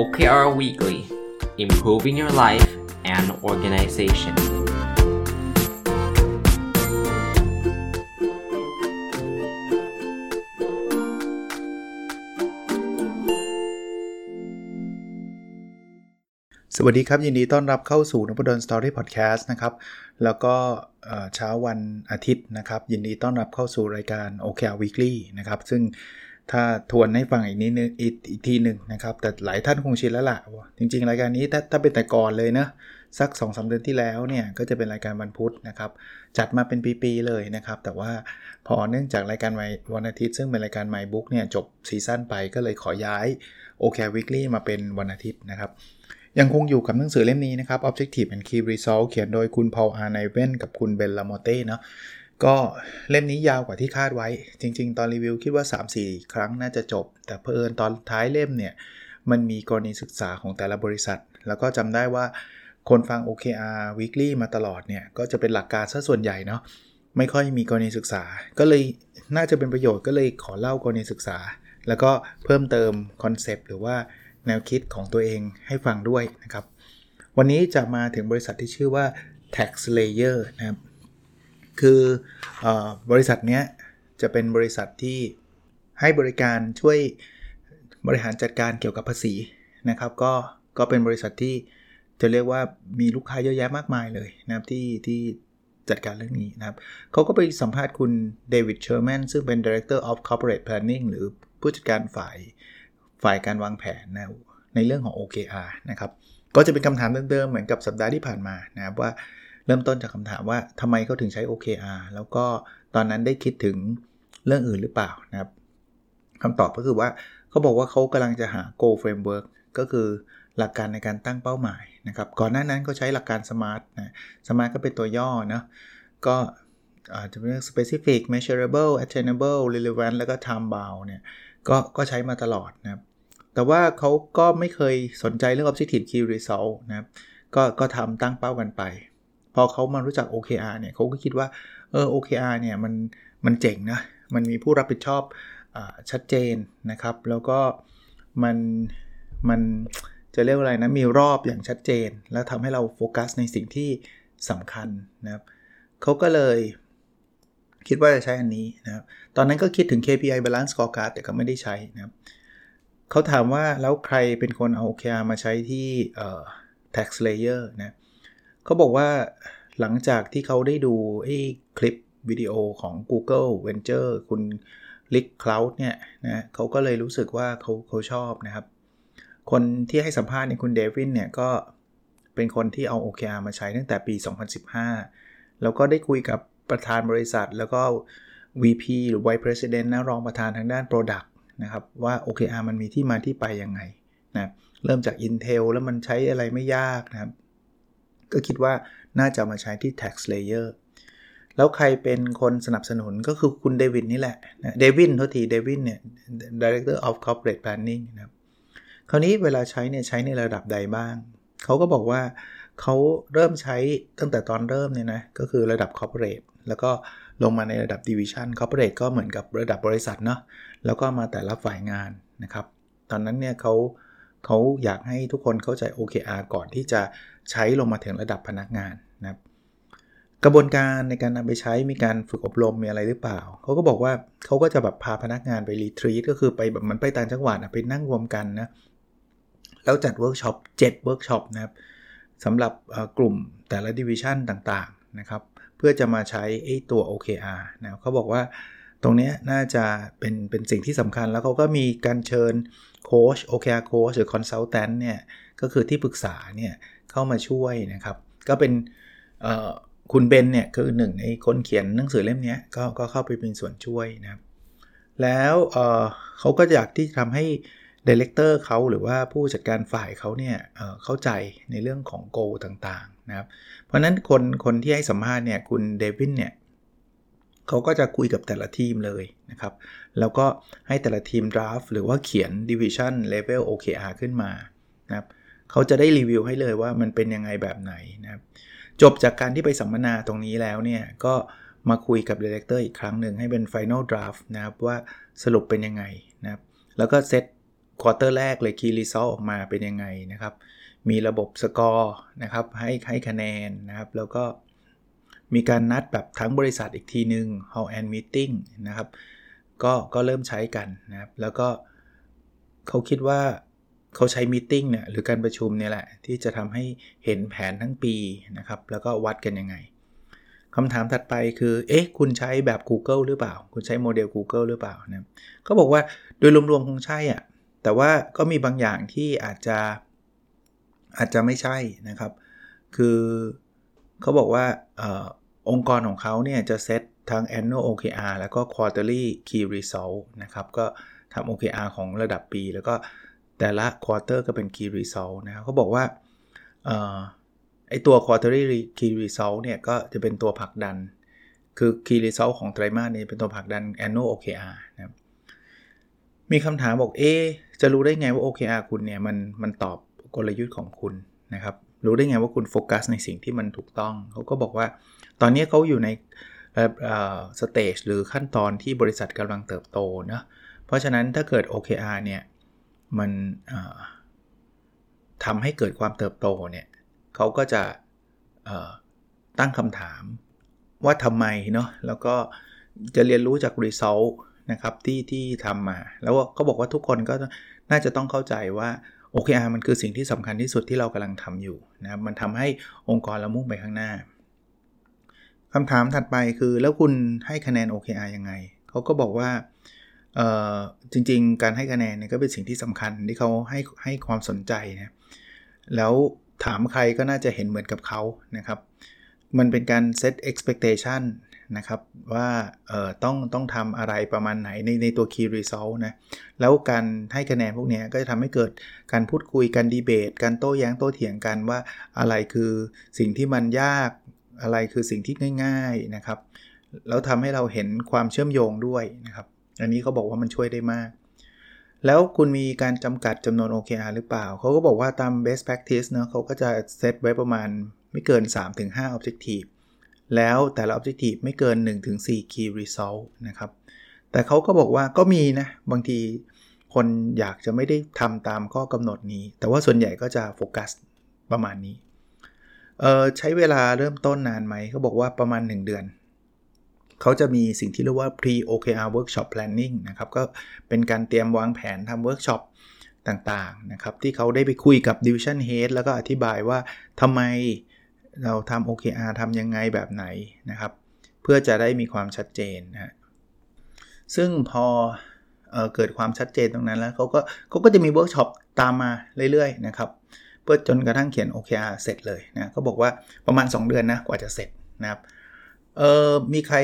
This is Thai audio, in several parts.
OKR Weekly Improving Your Life and Organization สวัสดีครับ ยินดีต้อนรับเข้าสู่นพดลสตอรี่พอดแคสต์นะครับ แล้วก็เช้าวันอาทิตย์นะครับ ยินดีต้อนรับเข้าสู่รายการ OKR Weekly นะครับ ซึ่ง ถ้าทวนให้ฟังอีกนิดนึงอีกอีกทีหนึ่งนะครับ แต่หลายท่านคงชินแล้วล่ะ จริง ๆ รายการนี้ถ้าถ้าเป็นแต่ก่อนเลยนะสัก2อสเดือนที่แล้วเนี่ยก็จะเป็นรายการวันพุธนะครับ จัดมาเป็นปี ๆ เลยนะครับ แต่ว่าพอเนื่องจากรายการวันอาทิตย์ ซึ่งเป็นรายการ My Book เนี่ยจบซีซั่นไปก็เลยขอย้าย OKR Weekly มาเป็นวันอาทิตย์นะครับ ยังคงอยู่กับหนังสือเล่มนี้นะครับ Objective and Key Result เขียนโดยคุณ Paul R. Niven กับคุณ Ben Lamorte เนาะ ก็เล่มนี้ยาวกว่าที่คาดไว้ จริง ๆ ตอนรีวิวคิดว่า 3-4 ครั้งน่าจะจบ แต่เพอิญตอนท้ายเล่มเนี่ย มันมีกรณีศึกษาของแต่ละบริษัท แล้วก็จำได้ว่าคนฟัง OKR Weekly มาตลอดเนี่ย ก็จะเป็นหลักการซะส่วนใหญ่เนาะไม่ค่อยมีกรณีศึกษา ก็เลยน่าจะเป็นประโยชน์ก็เลยขอเล่ากรณีศึกษา แล้วก็เพิ่มเติมคอนเซปต์หรือว่าแนวคิดของตัวเองให้ฟังด้วยนะครับ วันนี้จะมาถึงบริษัทที่ชื่อว่า TaxSlayer นะครับ คือบริษัทนี้จะเป็นบริษัทที่ให้บริการช่วยบริหารจัดการเกี่ยวกับภาษีนะครับ ก็ก็เป็นบริษัทที่จะเรียกว่ามีลูกค้าเยอะแยะมากมายเลยนะครับที่ที่จัดการเรื่องนี้นะครับเขาก็ไปสัมภาษณ์คุณ David Sherman ซึ่งเป็น Director of Corporate Planning หรือผู้จัดการฝ่ายฝ่ายการวางแผนนะในเรื่องของ OKR นะครับ ก็จะเป็นคำถามเดิมๆเหมือนกับสัปดาห์ที่ผ่านมานะครับว่า เริ่มต้นจากคำถามว่าทำไมเขาถึงใช้ OKR แล้วก็ตอนนั้นได้คิดถึงเรื่องอื่นหรือเปล่านะครับคำตอบก็คือว่าเขาบอกว่าเขากำลังจะหา goal framework ก็คือหลักการในการตั้งเป้าหมายนะครับ ก่อนหน้านั้นเขาใช้หลักการ SMART นะ SMART ก็เป็นตัวย่อนะก็อาจจะเป็น specific measurable attainable relevant แล้วก็ time bound เนี่ยก็ก็ใช้มาตลอดนะครับ แต่ว่าเขาก็ไม่เคยสนใจเรื่อง Objective Key Result นะครับ ก็ก็ทำตั้งเป้ากันไป พอเขามารู้จัก OKR เนี่ยเขาก็คิดว่าเออ OKR เนี่ยมันมันเจ๋งนะ มันมีผู้รับผิดชอบอชัดเจนนะครับ แล้วก็มันมันจะเรียกว่าอะไรนะ มีรอบอย่างชัดเจน แล้วทำให้เราโฟกัสในสิ่งที่สำคัญนะครับเขาก็เลยคิดว่าจะใช้อันนี้นะครับ ตอนนั้นก็คิดถึง KPI Balance Scorecard แต่ก็ไม่ได้ใช้นะครับเขาถามว่าแล้วใครเป็นคนเอา OKR มาใช้ที่ TaxSlayer นะ เขาบอกว่าหลังจากที่เขาได้ดูไอ้คลิปวิดีโอของ Google Venture คุณ Rick Klau เนี่ยนะเขาก็เลยรู้สึกว่าเขาเขาชอบนะครับ คนที่ให้สัมภาษณ์นี่คุณ David เนี่ยก็เป็นคนที่เอา OKR มาใช้ตั้งแต่ปี 2015 แล้วก็ได้คุยกับประธานบริษัท แล้วก็ VP หรือ Vice President นะรองประธานทางด้าน Product นะครับว่า OKR มันมีที่มาที่ไปยังไงนะเริ่มจาก Intel แล้วมันใช้อะไรไม่ยากนะครับ ก็คิดว่าน่าจะมาใช้ที่ tax layer แล้วใครเป็นคนสนับสนุนก็คือคุณเดวิดนี่แหละเดวินทุทีเดวินเนี่ย director of corporate planning นะครับคราวนี้เวลาใช้เนี่ยใช้ในระดับใดบ้าง เขาก็บอกว่าเขาเริ่มใช้ตั้งแต่ตอนเริ่มเนี่ยนะ ก็คือระดับ corporate แล้วก็ลงมาในระดับ division corporate ก็เหมือนกับระดับบริษัทเนาะแล้วก็มาแต่ละฝ่ายงานนะครับ ตอนนั้นเนี่ยเขา เขาอยากให้ทุกคนเข้าใจ OKR ก่อนที่จะใช้ลงมาถึงระดับพนักงานนะครับกระบวนการในการนำไปใช้มีการฝึกอบรมมีอะไรหรือเปล่า เขาก็บอกว่าเขาก็จะแบบพาพนักงานไปรีทรีตก็คือไปแบบมันไปต่างจังหวัดไปนั่งรวมกันนะแล้วจัดเวิร์กช็อป7เวิร์กช็อปนะครับสำหรับกลุ่มแต่ละ division ต่างๆนะครับ เพื่อจะมาใช้ไอ้ตัว OKR นะเขาบอกว่า ตรงนี้น่าจะเป็นเป็นสิ่งที่สำคัญแล้วเขาก็มีการเชิญโค้ช OKR โค้ชหรือ consultant เนี่ยก็คือที่ปรึกษาเนี่ยเข้ามาช่วยนะครับ ก็เป็นคุณ Ben เนี่ยคือหนึ่งในคนเขียนหนังสือเล่มนี้ก็ก็เข้าไปเป็นส่วนช่วยนะครับ แล้วเขาก็อยากที่ทำให้ director เขาหรือว่าผู้จัดการฝ่ายเขาเนี่ยเข้าใจในเรื่องของ goal ต่างๆนะครับ เพราะนั้นคนคนที่ให้สัมภาษณ์เนี่ยคุณเดวินเนี่ย เขาก็จะคุยกับแต่ละทีมเลยนะครับ แล้วก็ให้แต่ละทีม draft หรือว่าเขียน Division Level OKR ขึ้นมานะครับเขาจะได้รีวิวให้เลยว่ามันเป็นยังไงแบบไหนนะครับ จบจากการที่ไปสัมมนาตรงนี้แล้วเนี่ย ก็มาคุยกับ director อีกครั้งหนึ่งให้เป็น Final Draft นะครับว่าสรุปเป็นยังไงนะครับ แล้วก็ set quarter แรกเลย Key Result ออกมาเป็นยังไงนะครับ มีระบบสกอร์นะครับให้ให้คะแนนนะครับ แล้วก็ มีการนัดแบบทั้งบริษัทอีกทีหนึ่ง All Hand Meeting นะครับ ก็ก็เริ่มใช้กันนะครับ แล้วก็เขาคิดว่าเขาใช้ meeting เนี่ยหรือการประชุมเนี่ยแหละ ที่จะทำให้เห็นแผนทั้งปีนะครับ แล้วก็วัดกันยังไงคำถามถัดไปคือ เอ๊ะ คุณใช้แบบ Google หรือเปล่า คุณใช้โมเดล Google หรือเปล่านะเขาบอกว่าโดยรวมๆคงใช่อะ แต่ว่าก็มีบางอย่างที่อาจจะอาจจะไม่ใช่นะครับ คือ เขาบอกว่าอองค์กรของเขาเนี่ยจะเซตทั้ง annual OKR แล้วก็ quarterly key result นะครับ ก็ทำ OKR ของระดับปี แล้วก็แต่ละ quarter ก็เป็น key result นะครับเขาบอกว่าไอตัว quarterly key result เนี่ยก็จะเป็นตัวผลักดัน คือ key result ของไตรมาสนี้เป็นตัวผลักดัน annual OKR นะครับมีคำถามบอกเอจะรู้ได้ไงว่า OKR คุณเนี่ยมันมันตอบกลยุทธ์ของคุณนะครับ รู้ได้ไงว่าคุณโฟกัสในสิ่งที่มันถูกต้อง เขาก็บอกว่า ตอนนี้เขาอยู่ในสเตจหรือขั้นตอนที่บริษัทกำลังเติบโตนะเพราะฉะนั้นถ้าเกิด OKR เนี่ย มันทำให้เกิดความเติบโตเนี่ยเขาก็จะตั้งคำถามว่าทำไมเนาะแล้วก็จะเรียนรู้จาก result นะครับที่ที่ทำมา แล้วก็บอกว่าทุกคนก็น่าจะต้องเข้าใจว่า OKR มันคือสิ่งที่สำคัญที่สุดที่เรากำลังทำอยู่นะครับมันทำให้องค์กรเรามุ่งไปข้างหน้าคำถามถัดไปคือแล้วคุณให้คะแนน OKR ยังไงเขาก็บอกว่าจริงๆ การให้คะแนนเนี่ยก็เป็นสิ่งที่สำคัญที่เขาให้ให้ความสนใจนะแล้วถามใครก็น่าจะเห็นเหมือนกับเขานะครับ มันเป็นการ set expectation นะครับว่าเอ่อต้องต้องทำอะไรประมาณไหนในในตัว key result นะ แล้วการให้คะแนนพวกนี้ก็จะทำให้เกิดการพูดคุยกันดีเบตการโต้แย้งโต้เถียงกันว่าอะไรคือสิ่งที่มันยากอะไรคือสิ่งที่ง่าย ๆนะครับ แล้วทำให้เราเห็นความเชื่อมโยงด้วยนะครับ อันนี้เขาบอกว่ามันช่วยได้มาก แล้วคุณมีการจำกัดจำนวน OKR หรือเปล่า เขาก็บอกว่าตาม best practice เนะเขาก็จะเซตไว้ประมาณไม่เกิน 3-5 objective แล้วแต่ละ objective ไม่เกิน 1-4 key result นะครับ แต่เขาก็บอกว่าก็มีนะ บางทีคนอาจจะไม่ได้ทำตามข้อกำหนดนี้ แต่ว่าส่วนใหญ่ก็จะโฟกัสประมาณนี้ ใช้เวลาเริ่มต้นนานไหมเขาบอกว่าประมาณ 1 เดือน เขาจะมีสิ่งที่เรียกว่า pre OKR workshop planning นะครับ ก็เป็นการเตรียมวางแผนทำเวิร์กช็อปต่างๆนะครับ ที่เขาได้ไปคุยกับ division head แล้วก็อธิบายว่าทำไม เราทำ OKR ทำยังไงแบบไหนนะครับ เพื่อจะได้มีความชัดเจนนะซึ่งพอเออเกิดความชัดเจนตรงนั้นแล้วเขาก็เขาก็จะมีเวิร์กช็อปตามมาเรื่อยๆนะครับเพื่อจนกระทั่งเขียน OKR เสร็จเลยนะเขาบอกว่าประมาณ 2 เดือนนะกว่าจะเสร็จนะครับเออมีใคร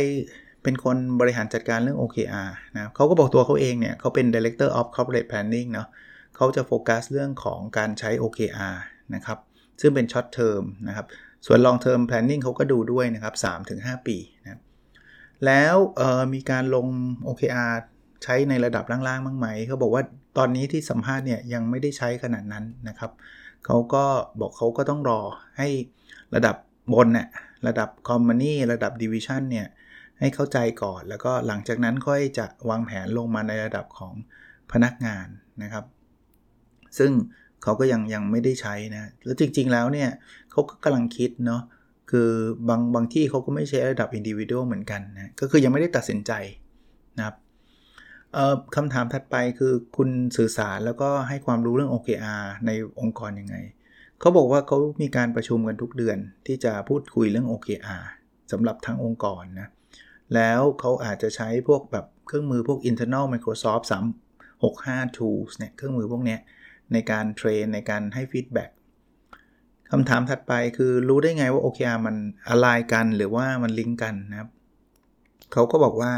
เป็นคนบริหารจัดการเรื่อง OKR นะเขาก็บอกตัวเขาเองเนี่ยเขาเป็น Director of Corporate Planning เนาะเขาจะโฟกัสเรื่องของการใช้ OKR นะครับซึ่งเป็น Short Term นะครับ ส่วน Long Term Planning เขาก็ดูด้วยนะครับ 3-5 ปีนะแล้วมีการลง OKR ใช้ในระดับล่างๆบ้างไหมเขาบอกว่าตอนนี้ที่สัมภาษณ์เนี่ยยังไม่ได้ใช้ขนาดนั้นนะครับเขาก็บอกเขาก็ต้องรอให้ระดับบนเนี่ยระดับคอมมานีระดับดิวิชันเนี่ยให้เข้าใจก่อน แล้วก็หลังจากนั้นค่อยจะวางแผนลงมาในระดับของพนักงานนะครับ ซึ่ง เขาก็ยังยังไม่ได้ใช้นะแล้วจริง ๆ แล้วเนี่ยเขาก็กำลังคิดเนาะคือบางบางที่เขาก็ไม่ใช่ระดับอินดิวิวดเหมือนกันนะก็คือยังไม่ได้ตัดสินใจนะครับคำถามถัดไปคือคุณสื่อสารแล้วก็ให้ความรู้เรื่อง OKR ในองค์กรยังไง เขาบอกว่าเขามีการประชุมกันทุกเดือนที่จะพูดคุยเรื่อง OKR สำหรับทั้งองค์กรนะ แล้วเขาอาจจะใช้พวกแบบเครื่องมือพวก internal Microsoft 365 tools เนี่ยเครื่องมือพวกเนี้ย ในการ train ในการให้ feedback คำถามถัดไปคือรู้ได้ไงว่า OKR มันอะไรกันหรือว่ามันลิงก์กันนะครับ เขาก็บอกว่า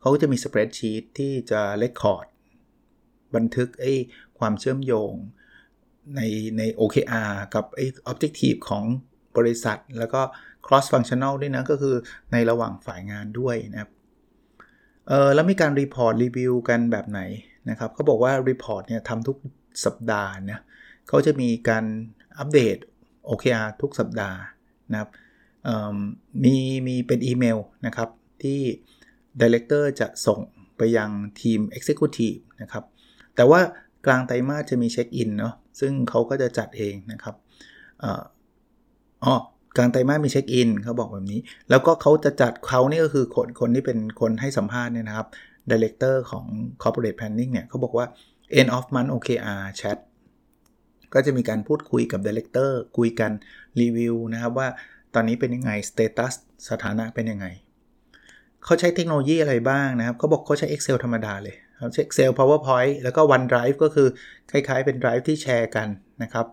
เขาจะมี spreadsheet ที่จะ record บันทึกไอ้ความเชื่อมโยงในใน OKR กับไอ้ Objective ของบริษัท แล้วก็ cross functional ด้วยนะ ก็คือในระหว่างฝ่ายงานด้วยนะครับเออแล้วมีการ report รีวิวกันแบบไหนนะครับเขาบอกว่า report เนี่ยทำทุก สัปดาห์นะเขาจะมีการอัปเดต OKR ทุกสัปดาห์นะครับมีมีเป็นอีเมลนะครับที่ Director จะส่งไปยังทีม Executive นะครับ แต่ว่ากลางไตรมาสจะมีเช็คอินเนาะซึ่งเขาก็จะจัดเองนะครับอ๋อกลางไตรมาสมีเช็คอินเขาบอกแบบนี้ แล้วก็เขาจะจัดเขานี่ก็คือคนคนที่เป็นคนให้สัมภาษณ์เนี่ยนะครับDirector ของ corporate planning เนี่ยเขาบอกว่า end of month OKR chat ก็จะมีการพูดคุยกับ Director คุยกันรีวิวนะครับว่าตอนนี้เป็นยังไง status สถานะเป็นยังไง เขาใช้เทคโนโลยีอะไรบ้างนะครับเขาบอกเขาใช้ Excel ธรรมดาเลยเขาใช้ Excel PowerPoint แล้วก็ OneDrive ก็คือคล้ายๆเป็น Drive ที่แชร์กันนะครับ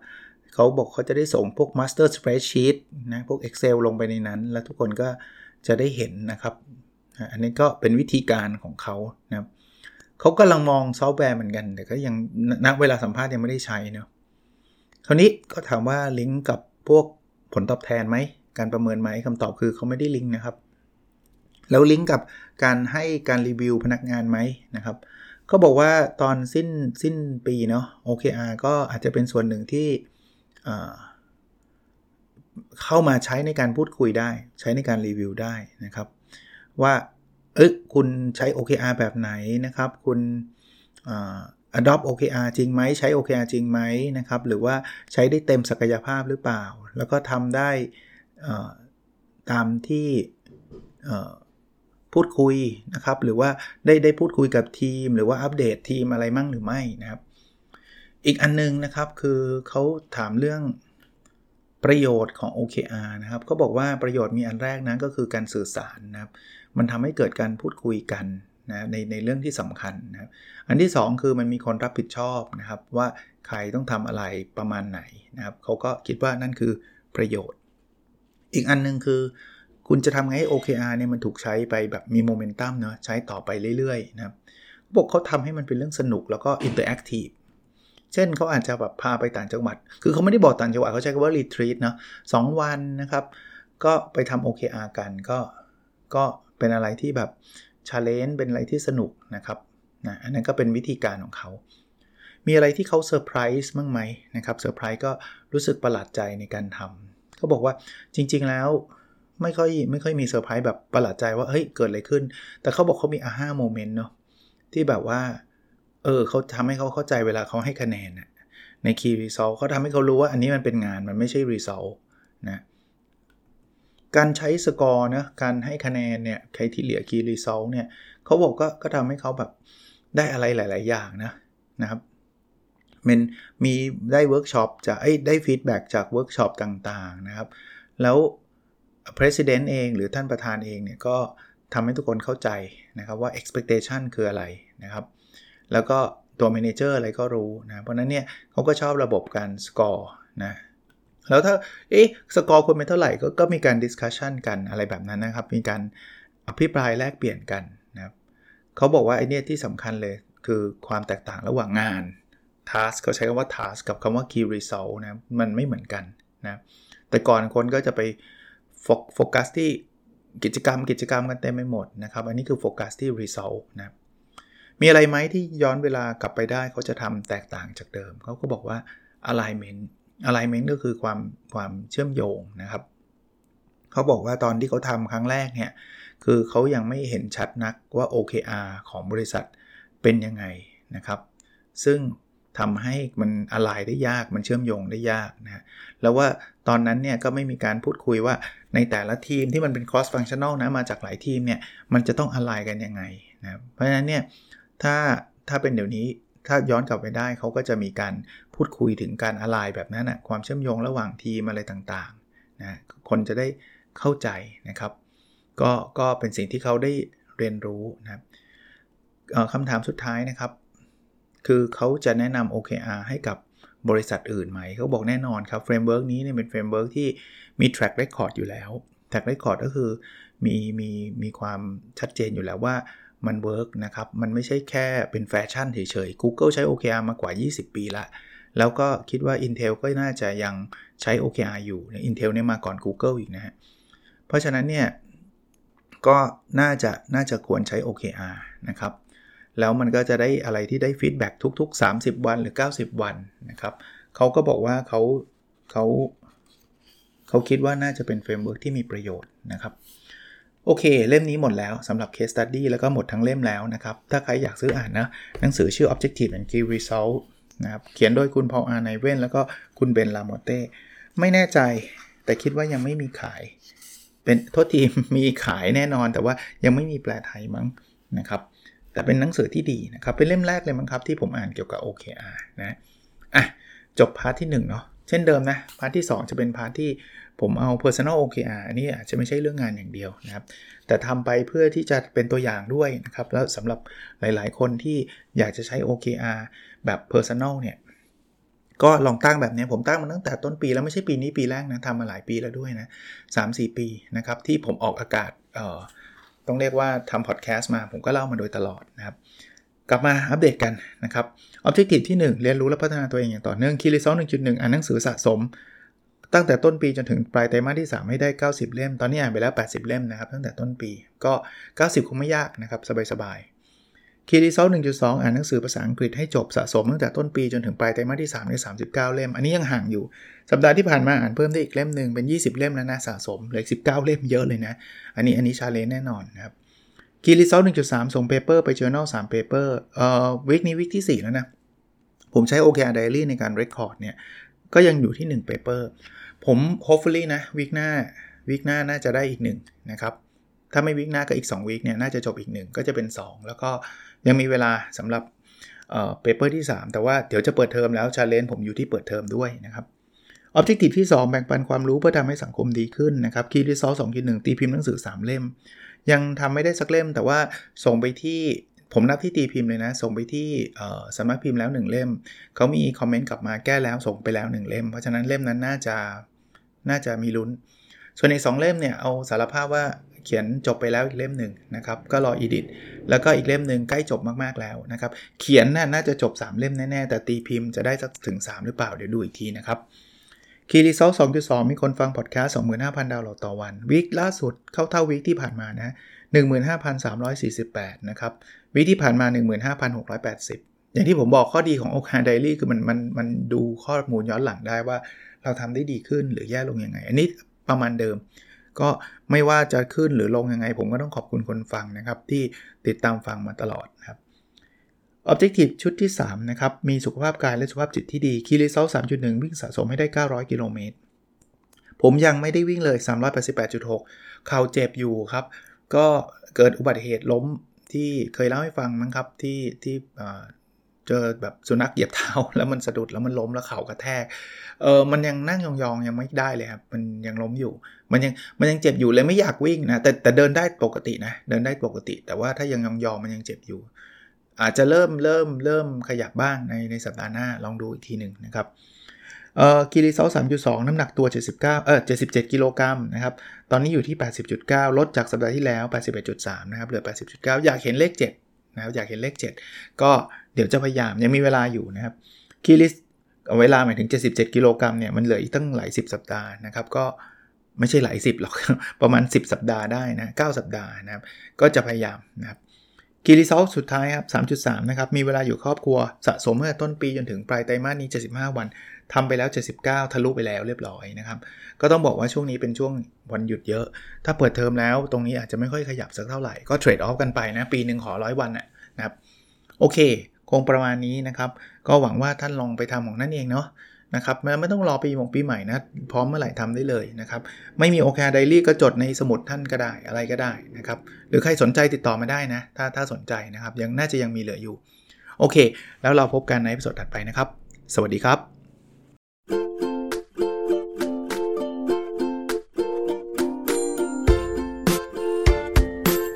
เขาบอกเขาจะได้ส่งพวก Master Spreadsheet นะพวก Excel ลงไปในนั้น แล้วทุกคนก็จะได้เห็นนะครับ อันนี้ก็เป็นวิธีการของเขานะครับ เขากำลังมองซอฟต์แวร์เหมือนกัน แต่ก็ยังนักเวลาสัมภาษณ์ยังไม่ได้ใช้เนาะคราวนี้ก็ถามว่าลิงก์กับพวกผลตอบแทนไหม การประเมินไหมคำตอบคือเขาไม่ได้ลิงก์นะครับ แล้วลิงก์กับการให้การรีวิวพนักงานไหมนะครับเขาบอกว่าตอนสิ้นสิ้นปีเนาะ OKR ก็อาจจะเป็นส่วนหนึ่งที่เข้ามาใช้ในการพูดคุยได้ ใช้ในการรีวิวได้นะครับ ว่า เอ้ยคุณใช้ OKR แบบไหนนะครับ คุณ adopt OKR จริงไหมใช้ OKR จริงไหมนะครับ หรือว่าใช้ได้เต็มศักยภาพหรือเปล่า แล้วก็ทำได้ตามที่พูดคุยนะครับ หรือว่าได้ได้พูดคุยกับทีม หรือว่าอัปเดตทีมอะไรมั่งหรือไม่นะครับ อีกอันนึงนะครับคือเขาถามเรื่องประโยชน์ของ OKR นะครับก็บอกว่าประโยชน์มีอันแรกนั้นก็คือการสื่อสารนะครับ มันทำให้เกิดการพูดคุยกันนะในในเรื่องที่สำคัญนะครับอันที่ 2 คือมันมีคนรับผิดชอบนะครับ ว่าใครต้องทำอะไรประมาณไหนนะครับเขาก็คิดว่านั่นคือประโยชน์ อีกอันนึงคือ คุณจะทำไงให้ OKR เนี่ยมันถูกใช้ไปแบบมีโมเมนตัมเนาะใช้ต่อไปเรื่อยๆนะครับบอกเขาทำให้มันเป็นเรื่องสนุกแล้วก็ interactive เช่นเขาอาจจะแบบพาไปต่างจังหวัด คือเขาไม่ได้บอกต่างจังหวัดเขาใช้คำว่า retreat เนาะสวันนะครับ ก็ไปทำ OKR กันก็ก็ เป็นอะไรที่แบบ challenge เป็นอะไรที่สนุกนะครับนะอันนั้นก็เป็นวิธีการของเขา มีอะไรที่เขาเซอร์ไพรส์บ้างไหมนะครับเซอร์ไพรส์ก็รู้สึกประหลาดใจในการทำเขาบอกว่าจริง ๆ แล้วไม่ค่อยไม่ค่อยมีเซอร์ไพรส์แบบประหลาดใจว่าเฮ้ยเกิดอะไรขึ้น แต่เขาบอกเขามี aha moment เนาะที่แบบว่า เออเขาทำให้เขาเข้าใจเวลาเขาให้คะแนนใน Key Result เขาทำให้เขารู้ว่าอันนี้มันเป็นงานมันไม่ใช่ Result นะ การใช้สกอร์นะการให้คะแนนเนี่ยใครที่เหลือ Key Result เนี่ยเขาบอกก็ก็ทำให้เขาแบบได้อะไรหลาย ๆ อย่างนะนะครับมันมีได้เวิร์กช็อปจากได้ feedback จากเวิร์กช็อปต่าง ๆ นะครับ แล้ว President เองหรือท่านประธานเองเนี่ยก็ทำให้ทุกคนเข้าใจนะครับว่า expectation คืออะไรนะครับ แล้วก็ตัว Manager อะไรก็รู้นะ เพราะนั้นเนี่ยเขาก็ชอบระบบการสกอร์นะ แล้วถ้าเอ๊ะสกอร์ควรเป็นเท่าไหร่ก็ก็มีการ discussion กันอะไรแบบนั้นนะครับ มีการอภิปรายแลกเปลี่ยนกันนะครับเขาบอกว่าไอเนี้ยที่สำคัญเลยคือความแตกต่างระหว่างงาน task เขาใช้คำว่า task กับคำว่า key result นะมันไม่เหมือนกันนะแต่ก่อนคนก็จะไปโฟกัสที่กิจกรรมกิจกรรมกันเต็มไปหมดนะครับ อันนี้คือโฟกัสที่ result นะครับมีอะไรไหมที่ย้อนเวลากลับไปได้เขาจะทำแตกต่างจากเดิม เขาก็บอกว่า alignment alignment ก็คือความความเชื่อมโยงนะครับเขาบอกว่าตอนที่เขาทำครั้งแรกเนี่ย คือเขายังไม่เห็นชัดนักว่า OKR ของบริษัทเป็นยังไงนะครับ ซึ่งทำให้มันอะไรได้ยากมันเชื่อมโยงได้ยากนะแล้วว่าตอนนั้นเนี่ยก็ไม่มีการพูดคุยว่าในแต่ละทีมที่มันเป็น cross functional นะมาจากหลายทีมเนี่ยมันจะต้องอะไรกันยังไงนะเพราะฉะนั้นเนี่ยถ้าถ้าเป็นเดี๋ยวนี้ถ้าย้อนกลับไปได้เขาก็จะมีการ พูดคุยถึงการอะไรแบบนั้นนะความเชื่อมโยงระหว่างทีมอะไรต่างๆนะคนจะได้เข้าใจนะครับก็ก็เป็นสิ่งที่เขาได้เรียนรู้นะครับคำถามสุดท้ายนะครับ คือเขาจะแนะนำ OKR ให้กับบริษัทอื่นไหม เขาบอกแน่นอนครับ framework นี้เนี่ยเป็น framework ที่มี track record อยู่แล้ว track record ก็คือมีมีมีความชัดเจนอยู่แล้วว่ามัน work นะครับ มันไม่ใช่แค่เป็นแฟชั่นเฉยๆ Google ใช้ OKR มากว่า 20 ปีละ แล้วก็คิดว่า Intel ก็น่าจะยังใช้ OKR อยู่ Intel เนี่ยมาก่อน Google อีกนะฮะ เพราะฉะนั้นเนี่ย ก็น่าจะน่าจะควรใช้ OKR นะครับ แล้วมันก็จะได้อะไรที่ได้ feedback ทุก ๆ 30 วันหรือ 90 วันนะครับเขาก็บอกว่าเขาเขาเขาคิดว่าน่าจะเป็น framework ที่มีประโยชน์นะครับโอเค เล่มนี้หมดแล้วสำหรับ case study แล้วก็หมดทั้งเล่มแล้วนะครับ ถ้าใครอยากซื้ออ่านนะ หนังสือชื่อ objective and key result นะครับเขียนโดยคุณ Paul R. Niven แล้วก็คุณ Ben Lamorte ไม่แน่ใจแต่คิดว่ายังไม่มีขาย เป็นโทษทีมีขายแน่นอน แต่ว่ายังไม่มีแปลไทยมั้งนะครับ แต่เป็นหนังสือที่ดีนะครับ เป็นเล่มแรกเลยมั้งครับที่ผมอ่านเกี่ยวกับ OKR นะอะจบ part ที่1เนาะเช่นเดิมนะ part ที่ 2 จะเป็น part ที่ผมเอา personal OKR อันนี้อาจจะไม่ใช่เรื่องงานอย่างเดียวนะครับ แต่ทำไปเพื่อที่จะเป็นตัวอย่างด้วยนะครับ แล้วสำหรับหลายๆ คนที่อยากจะใช้ OKR แบบ personal เนี่ย ก็ลองตั้งแบบนี้ผมตั้งมาตั้งแต่ต้นปีแล้วไม่ใช่ปีนี้ปีแรกนะทำมาหลายปีแล้วด้วยนะ3-4ปีนะครับ ที่ผมออกอากาศเอ่อต้องเรียกว่าทำพอดแคสต์มาผมก็เล่ามาโดยตลอดนะครับ กลับมาอัปเดตกันนะครับ Objective ที่ 1 เรียนรู้และพัฒนาตัวเองอย่างต่อเนื่อง Key Result 1.1อ่านหนังสือสะสม ตั้งแต่ต้นปีจนถึงปลายไตรมาสที่ 3 ให้ได้ 90 เล่ม ตอนนี้อ่านไปแล้ว 80 เล่มนะครับ ตั้งแต่ต้นปีก็ 90 คงไม่ยากนะครับสบายๆ Key Result 1.2อ่านหนังสือภาษาอังกฤษให้จบสะสมตั้งแต่ต้นปีจนถึงปลายไตรมาสที่3ได้39 เล่ม อันนี้ยังห่างอยู่ สัปดาห์ที่ผ่านมาอ่านเพิ่มได้อีกเล่มหนึ่งเป็น 20 เล่มแล้วนะสะสมเหลือ19เล่มเยอะเลยนะ อันนี้อันนี้ challenge แน่นอนนะครับ Key Result 1.3ส่ง paper ไป journal 3 paper เอ่อ week นี้ week ที่ 4 แล้วนะผมใช้ OKR Diary ในการ record เนี่ยก็ยังอยู่ที่1 paper ผม hopefully นะวิกหน้าวิกหน้าน่าจะได้อีก1นะครับ ถ้าไม่วิกหน้าก็อีก 2วิกเนี่ยน่าจะจบอีก 1 ก็จะเป็น 2 แล้วก็ยังมีเวลาสำหรับเอ่อ paper ที่ 3 แต่ว่าเดี๋ยวจะเปิดเทอมแล้ว challenge ผมอยู่ที่เปิดเทอมด้วยนะครับ Objective ที่ 2 แบ่งปันความรู้เพื่อทำให้สังคมดีขึ้นนะครับ Key Result 2.1ตีพิมพ์หนังสือ 3 เล่ม ยังทำไม่ได้สักเล่ม แต่ว่าส่งไปที่ผมนับที่ตีพิมพ์เลยนะ ส่งไปที่สำนักพิมพ์แล้ว 1 เล่ม เขามีคอมเมนต์กลับมาแก้แล้วส่งไปแล้ว 1 เล่ม เพราะฉะนั้นเล่มนั้นน่าจะน่าจะมีลุ้น ส่วนใน2เล่มเนี่ยเอาสารภาพว่า เขียนจบไปแล้วอีกเล่มหนึ่งนะครับ ก็รอ edit แล้วก็อีกเล่มหนึ่งใกล้จบมากๆแล้วนะครับ เขียนน่าน่าจะจบ 3 เล่มแน่ ๆ แต่ตีพิมพ์จะได้สักถึง 3 หรือเปล่าเดี๋ยวดูอีกทีนะครับ Key Result 2.2 มีคนฟังพอดแคสต์25,000 ดาวน์โหลดต่อวัน week ล่าสุดเข้าเท่า week ที่ผ่านมานะ15,348 นะครับวีคที่ผ่านมา 15,680อย่างที่ผมบอกข้อดีของ o k a Diary คือมันมันมันดูข้อมูลย้อนหลังได้ว่าเราทำได้ดีขึ้นหรือแย่ลงยังไง อันนี้ประมาณเดิม ก็ไม่ว่าจะขึ้นหรือลงยังไง ผมก็ต้องขอบคุณคนฟังนะครับ ที่ติดตามฟังมาตลอดนะครับ Objective ชุดที่ 3 นะครับ มีสุขภาพกายและสุขภาพจิตที่ดี Key Result 3.1 วิ่งสะสมให้ได้ 900 กิโลเมตร ผมยังไม่ได้วิ่งเลย 388.6 เข่าเจ็บอยู่ครับ ก็เกิดอุบัติเหตุล้มที่เคยเล่าให้ฟังมั้งครับ ที่ที่ จอแบบสุนัขเหยียบเท้าแล้วมันสะดุดแล้วมันล้มแล้วเข่ากระแทก เออมันยังนั่งยองๆยังไม่ได้เลยครับมันยังล้มอยู่ มันยังมันยังเจ็บอยู่เลยไม่อยากวิ่งนะแต่แต่เดินได้ปกตินะเดินได้ปกติ แต่ว่าถ้ายังยองๆมันยังเจ็บอยู่ อาจจะเริ่มเริ่มเริ่มขยับบ้างในในสัปดาห์หน้าลองดูอีกทีหนึ่งนะครับเอ่อกิริเซล3.2น้ำหนักตัว 79เอ่อ77 กิโลกรัมนะครับ ตอนนี้อยู่ที่ 80.9 ลดจากสัปดาห์ที่แล้ว 81.3 นะครับ เหลือ 80.9 อยากเห็นเลข 7 นะครับอยากเห็นเลข 7 ก็เดี๋ยวจะพยายามยังมีเวลาอยู่นะครับกิริสเวลาหมายถึง 77 กิโลกรัมเนี่ยมันเหลืออีกตั้งหลาย 10 สัปดาห์นะครับก็ไม่ใช่หลาย 10 หรอก ประมาณ 10 สัปดาห์ได้นะ 9 สัปดาห์นะครับ ก็จะพยายามนะครับกีรีซอลสุดท้ายครับ 3.3 นะครับ มีเวลาอยู่ครอบครัวสะสมเมื่อต้นปีจนถึงปลายไตรมาสนี้ 75 วัน ทำไปแล้ว 79 ทะลุไปแล้วเรียบร้อยนะครับ ก็ต้องบอกว่าช่วงนี้เป็นช่วงวันหยุดเยอะ ถ้าเปิดเทอมแล้วตรงนี้อาจจะไม่ค่อยขยับสักเท่าไหร่ ก็เทรดออฟกันไปนะ ปีหนึ่งขอร้อยวันนะครับ โอเค คงประมาณนี้นะครับ ก็หวังว่าท่านลองไปทำของนั่นเองเนาะนะครับไม่ต้องรอปีมงปีใหม่นะ พร้อมเมื่อไหร่ทำได้เลยนะครับ ไม่มีโอเคไดรี่ก็จดในสมุดท่านก็ได้อะไรก็ได้นะครับ หรือใครสนใจติดต่อมาได้นะ ถ้าถ้าสนใจนะครับ ยังน่าจะยังมีเหลืออยู่ โอเค แล้วเราพบกันในสดถัดไปนะครับ สวัสดีครับ